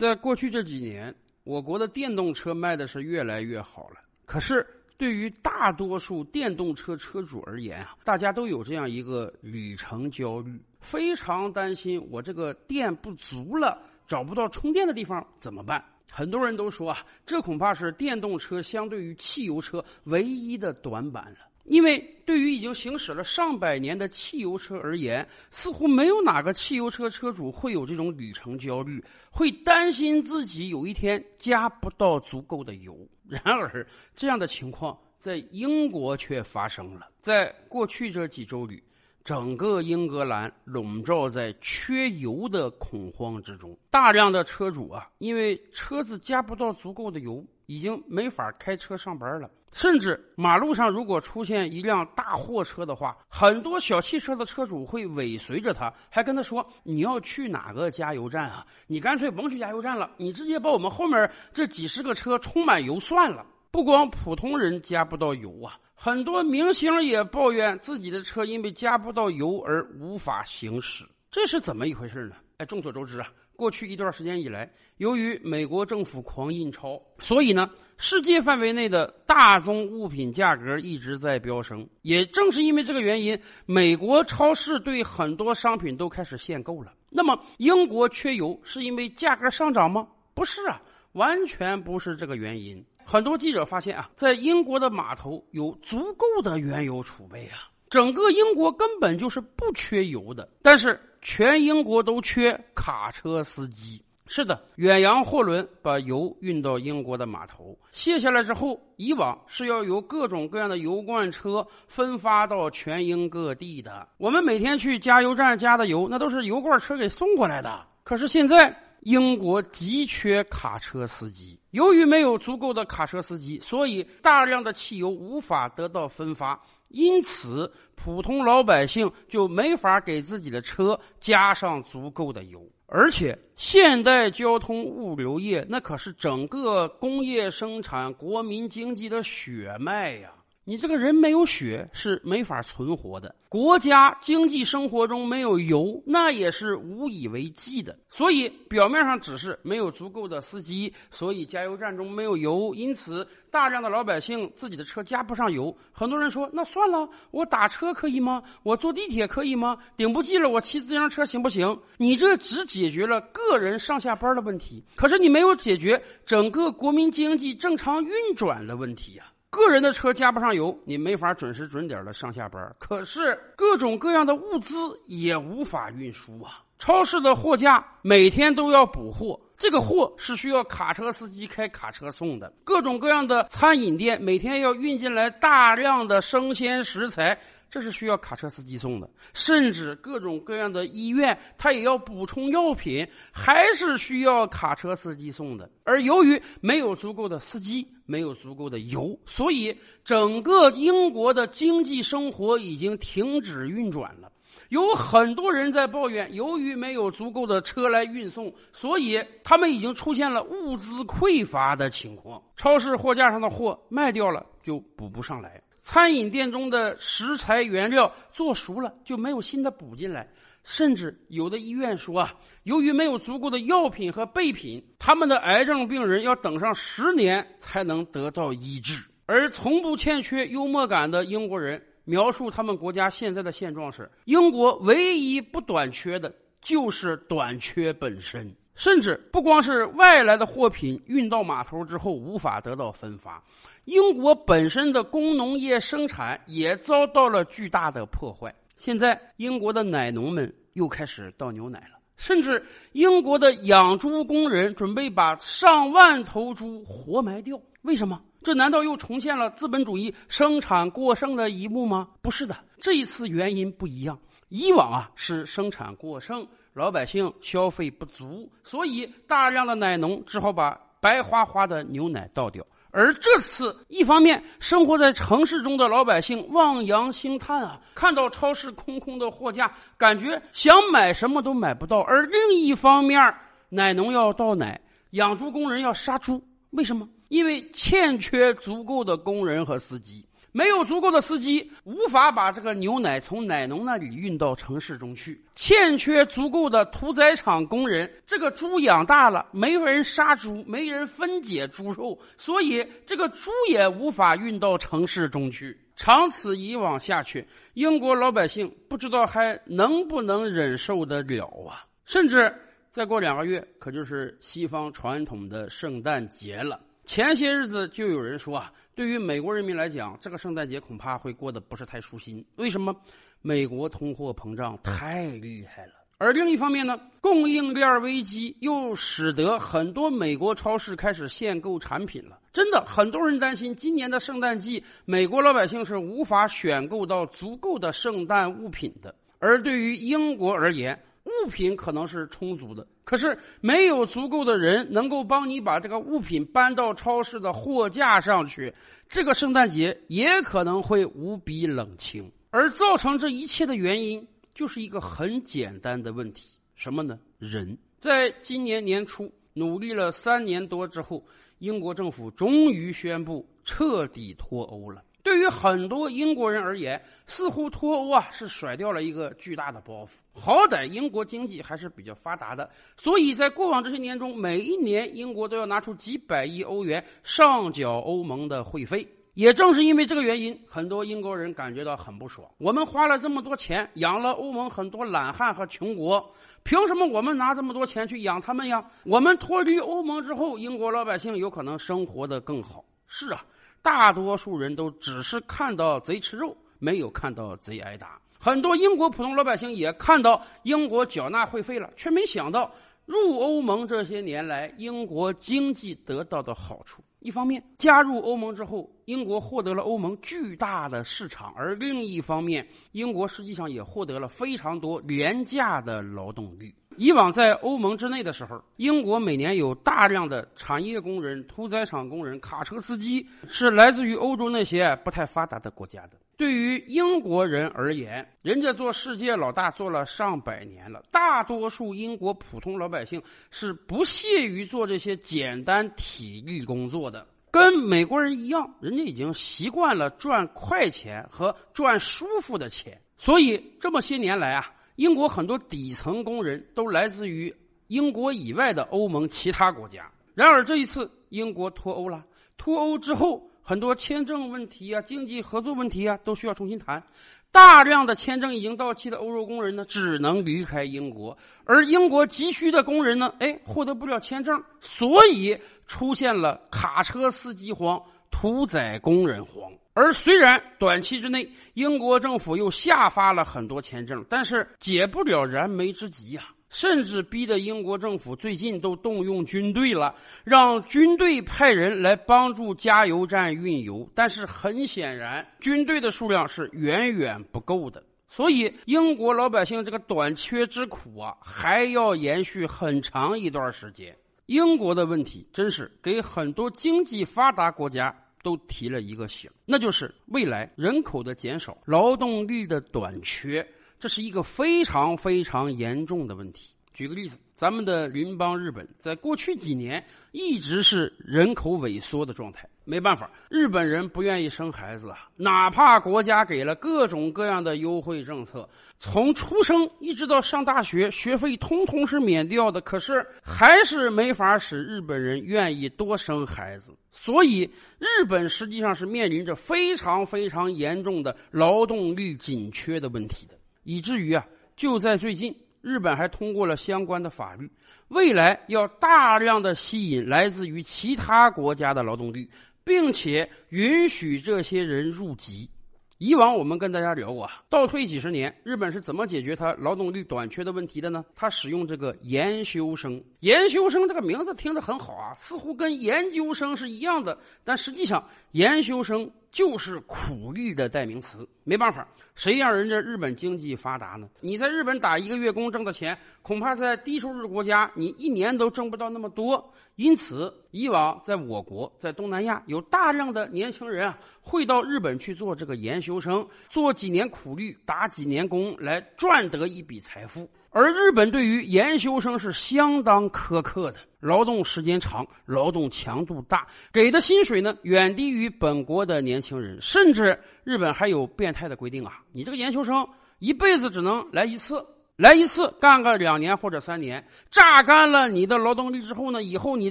在过去这几年，我国的电动车卖的是越来越好了。可是，对于大多数电动车车主而言啊，大家都有这样一个里程焦虑，非常担心我这个电不足了，找不到充电的地方怎么办？很多人都说啊，这恐怕是电动车相对于汽油车唯一的短板了。因为对于已经行驶了上百年的汽油车而言，似乎没有哪个汽油车车主会有这种里程焦虑，会担心自己有一天加不到足够的油。然而，这样的情况在英国却发生了。在过去这几周里，整个英格兰笼罩在缺油的恐慌之中，大量的车主啊，因为车子加不到足够的油，已经没法开车上班了。甚至马路上如果出现一辆大货车的话，很多小汽车的车主会尾随着他，还跟他说：“你要去哪个加油站啊？你干脆甭去加油站了，你直接把我们后面这几十个车充满油算了。”不光普通人加不到油啊，很多明星也抱怨自己的车因为加不到油而无法行驶，这是怎么一回事呢？哎，众所周知啊。过去一段时间以来，由于美国政府狂印钞，所以呢，世界范围内的大宗物品价格一直在飙升。也正是因为这个原因，美国超市对很多商品都开始限购了。那么，英国缺油是因为价格上涨吗？不是啊，完全不是这个原因。很多记者发现啊，在英国的码头有足够的原油储备啊，整个英国根本就是不缺油的。但是。全英国都缺卡车司机。是的，远洋货轮把油运到英国的码头，卸下来之后，以往是要由各种各样的油罐车分发到全英各地的。我们每天去加油站加的油，那都是油罐车给送过来的。可是现在，英国急缺卡车司机。由于没有足够的卡车司机，所以大量的汽油无法得到分发。因此，普通老百姓就没法给自己的车加上足够的油，而且现代交通物流业那可是整个工业生产、国民经济的血脉呀。你这个人没有血是没法存活的，国家经济生活中没有油，那也是无以为继的。所以表面上只是没有足够的司机，所以加油站中没有油，因此大量的老百姓自己的车加不上油。很多人说：“那算了，我打车可以吗？我坐地铁可以吗？顶不济了，我骑自行车行不行？”你这只解决了个人上下班的问题，可是你没有解决整个国民经济正常运转的问题呀。个人的车加不上油，你没法准时准点的上下班。可是各种各样的物资也无法运输啊！超市的货架每天都要补货，这个货是需要卡车司机开卡车送的。各种各样的餐饮店每天要运进来大量的生鲜食材。这是需要卡车司机送的，甚至各种各样的医院，他也要补充药品，还是需要卡车司机送的。而由于没有足够的司机，没有足够的油，所以整个英国的经济生活已经停止运转了。有很多人在抱怨，由于没有足够的车来运送，所以他们已经出现了物资匮乏的情况。超市货架上的货卖掉了，就补不上来。餐饮店中的食材原料做熟了就没有新的补进来，甚至有的医院说啊，由于没有足够的药品和备品，他们的癌症病人要等上十年才能得到医治。而从不欠缺幽默感的英国人描述他们国家现在的现状是：英国唯一不短缺的就是短缺本身。甚至不光是外来的货品运到码头之后无法得到分发，英国本身的工农业生产也遭到了巨大的破坏。现在，英国的奶农们又开始倒牛奶了，甚至英国的养猪工人准备把上万头猪活埋掉。为什么？这难道又重现了资本主义生产过剩的一幕吗？不是的，这一次原因不一样。以往啊是生产过剩。老百姓消费不足，所以大量的奶农只好把白花花的牛奶倒掉。而这次，一方面生活在城市中的老百姓望洋兴叹啊，看到超市空空的货架，感觉想买什么都买不到；而另一方面，奶农要倒奶，养猪工人要杀猪，为什么？因为欠缺足够的工人和司机。没有足够的司机，无法把这个牛奶从奶农那里运到城市中去；欠缺足够的屠宰场工人，这个猪养大了，没人杀猪，没人分解猪肉，所以这个猪也无法运到城市中去。长此以往下去，英国老百姓不知道还能不能忍受得了啊！甚至再过两个月，可就是西方传统的圣诞节了。前些日子就有人说啊，对于美国人民来讲，这个圣诞节恐怕会过得不是太舒心。为什么？美国通货膨胀太厉害了。而另一方面呢，供应链危机又使得很多美国超市开始限购产品了。真的，很多人担心今年的圣诞季，美国老百姓是无法选购到足够的圣诞物品的。而对于英国而言，物品可能是充足的，可是没有足够的人能够帮你把这个物品搬到超市的货架上去，这个圣诞节也可能会无比冷清。而造成这一切的原因，就是一个很简单的问题，什么呢？人在今年年初努力了三年多之后，英国政府终于宣布彻底脱欧了。对于很多英国人而言，似乎脱欧啊是甩掉了一个巨大的包袱。好歹英国经济还是比较发达的，所以在过往这些年中，每一年英国都要拿出几百亿欧元上缴欧盟的会费。也正是因为这个原因，很多英国人感觉到很不爽。我们花了这么多钱养了欧盟很多懒汉和穷国，凭什么我们拿这么多钱去养他们呀？我们脱离欧盟之后，英国老百姓有可能生活的更好。是啊。大多数人都只是看到贼吃肉，没有看到贼挨打。很多英国普通老百姓也看到英国缴纳会费了，却没想到入欧盟这些年来英国经济得到的好处。一方面，加入欧盟之后，英国获得了欧盟巨大的市场；而另一方面，英国实际上也获得了非常多廉价的劳动力。以往在欧盟之内的时候，英国每年有大量的产业工人、屠宰场工人、卡车司机，是来自于欧洲那些不太发达的国家的。对于英国人而言，人家做世界老大做了上百年了，大多数英国普通老百姓是不屑于做这些简单体力工作的。跟美国人一样，人家已经习惯了赚快钱和赚舒服的钱，所以这么些年来啊。英国很多底层工人都来自于英国以外的欧盟其他国家。然而这一次，英国脱欧了。脱欧之后，很多签证问题啊、经济合作问题啊，都需要重新谈。大量的签证已经到期的欧洲工人呢，只能离开英国。而英国急需的工人呢，哎，获得不了签证，所以出现了卡车司机荒、屠宰工人荒。而虽然短期之内英国政府又下发了很多签证，但是解不了燃眉之急呀，甚至逼得英国政府最近都动用军队了，让军队派人来帮助加油站运油。但是很显然，军队的数量是远远不够的，所以英国老百姓这个短缺之苦啊，还要延续很长一段时间。英国的问题真是给很多经济发达国家。都提了一个醒，那就是未来人口的减少、劳动力的短缺，这是一个非常非常严重的问题。举个例子，咱们的邻邦日本，在过去几年一直是人口萎缩的状态。没办法，日本人不愿意生孩子啊，哪怕国家给了各种各样的优惠政策，从出生一直到上大学，学费通通是免掉的，可是还是没法使日本人愿意多生孩子。所以，日本实际上是面临着非常非常严重的劳动力紧缺的问题的，以至于啊，就在最近，日本还通过了相关的法律，未来要大量的吸引来自于其他国家的劳动力。并且允许这些人入籍。以往我们跟大家聊过啊，倒退几十年，日本是怎么解决它劳动力短缺的问题的呢？他使用这个研修生。研修生这个名字听着很好啊，似乎跟研究生是一样的，但实际上研修生。就是苦力的代名词，没办法，谁让人家日本经济发达呢？你在日本打一个月工挣的钱，恐怕在低收入国家你一年都挣不到那么多。因此，以往在我国，在东南亚有大量的年轻人啊，会到日本去做这个研修生，做几年苦力，打几年工，来赚得一笔财富。而日本对于研修生是相当苛刻的，劳动时间长，劳动强度大，给的薪水呢远低于本国的年轻人，甚至日本还有变态的规定啊，你这个研修生一辈子只能来一次。来一次干个两年或者三年，榨干了你的劳动力之后呢，以后你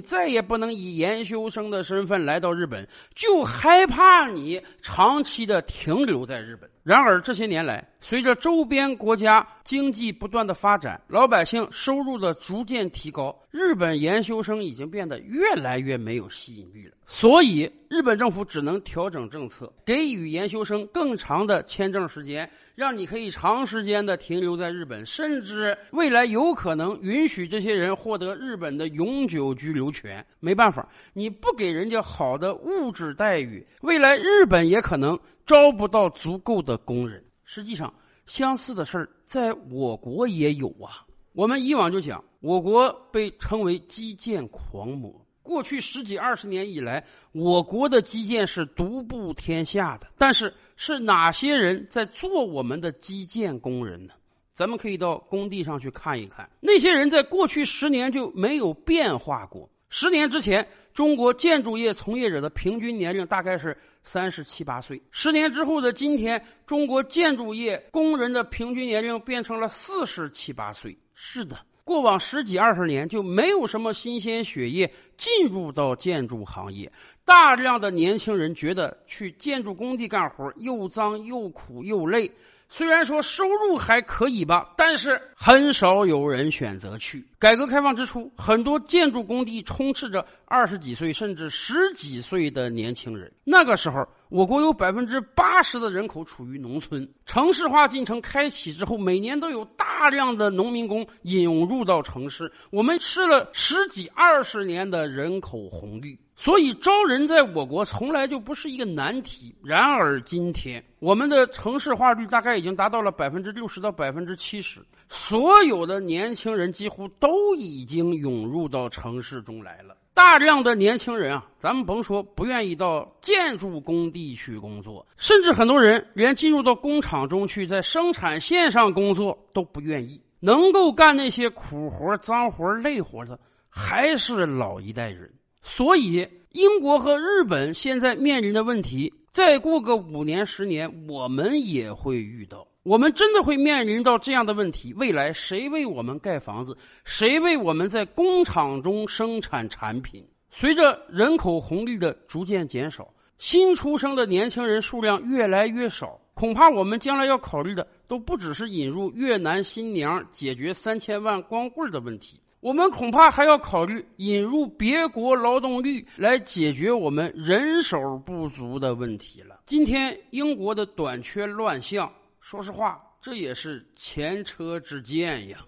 再也不能以研修生的身份来到日本，就害怕你长期的停留在日本。然而这些年来，随着周边国家经济不断的发展，老百姓收入的逐渐提高，日本研修生已经变得越来越没有吸引力了。所以，日本政府只能调整政策，给予研修生更长的签证时间，让你可以长时间的停留在日本，甚至未来有可能允许这些人获得日本的永久居留权。没办法，你不给人家好的物质待遇，未来日本也可能。招不到足够的工人。实际上，相似的事儿在我国也有啊。我们以往就讲，我国被称为基建狂魔。过去十几二十年以来，我国的基建是独步天下的。但是，是哪些人在做我们的基建工人呢？咱们可以到工地上去看一看，那些人在过去十年就没有变化过。十年之前，中国建筑业从业者的平均年龄大概是三十七八岁。十年之后的今天，中国建筑业工人的平均年龄变成了四十七八岁。是的，过往十几二十年就没有什么新鲜血液进入到建筑行业，大量的年轻人觉得去建筑工地干活又脏又苦又累。虽然说收入还可以吧，但是很少有人选择去。改革开放之初，很多建筑工地充斥着二十几岁甚至十几岁的年轻人。那个时候，我国有百分之八十的人口处于农村。城市化进程开启之后，每年都有大量的农民工涌入到城市。我们吃了十几二十年的人口红利。所以招人在我国从来就不是一个难题。然而今天，我们的城市化率大概已经达到了百分之六十到百分之七十，所有的年轻人几乎都已经涌入到城市中来了。大量的年轻人啊，咱们甭说不愿意到建筑工地去工作，甚至很多人连进入到工厂中去，在生产线上工作都不愿意。能够干那些苦活、脏活、累活的，还是老一代人。所以，英国和日本现在面临的问题，再过个五年、十年，我们也会遇到。我们真的会面临到这样的问题：未来谁为我们盖房子？谁为我们在工厂中生产产品？随着人口红利的逐渐减少，新出生的年轻人数量越来越少，恐怕我们将来要考虑的都不只是引入越南新娘解决三千万光棍的问题。我们恐怕还要考虑引入别国劳动力来解决我们人手不足的问题了。今天英国的短缺乱象，说实话，这也是前车之鉴呀。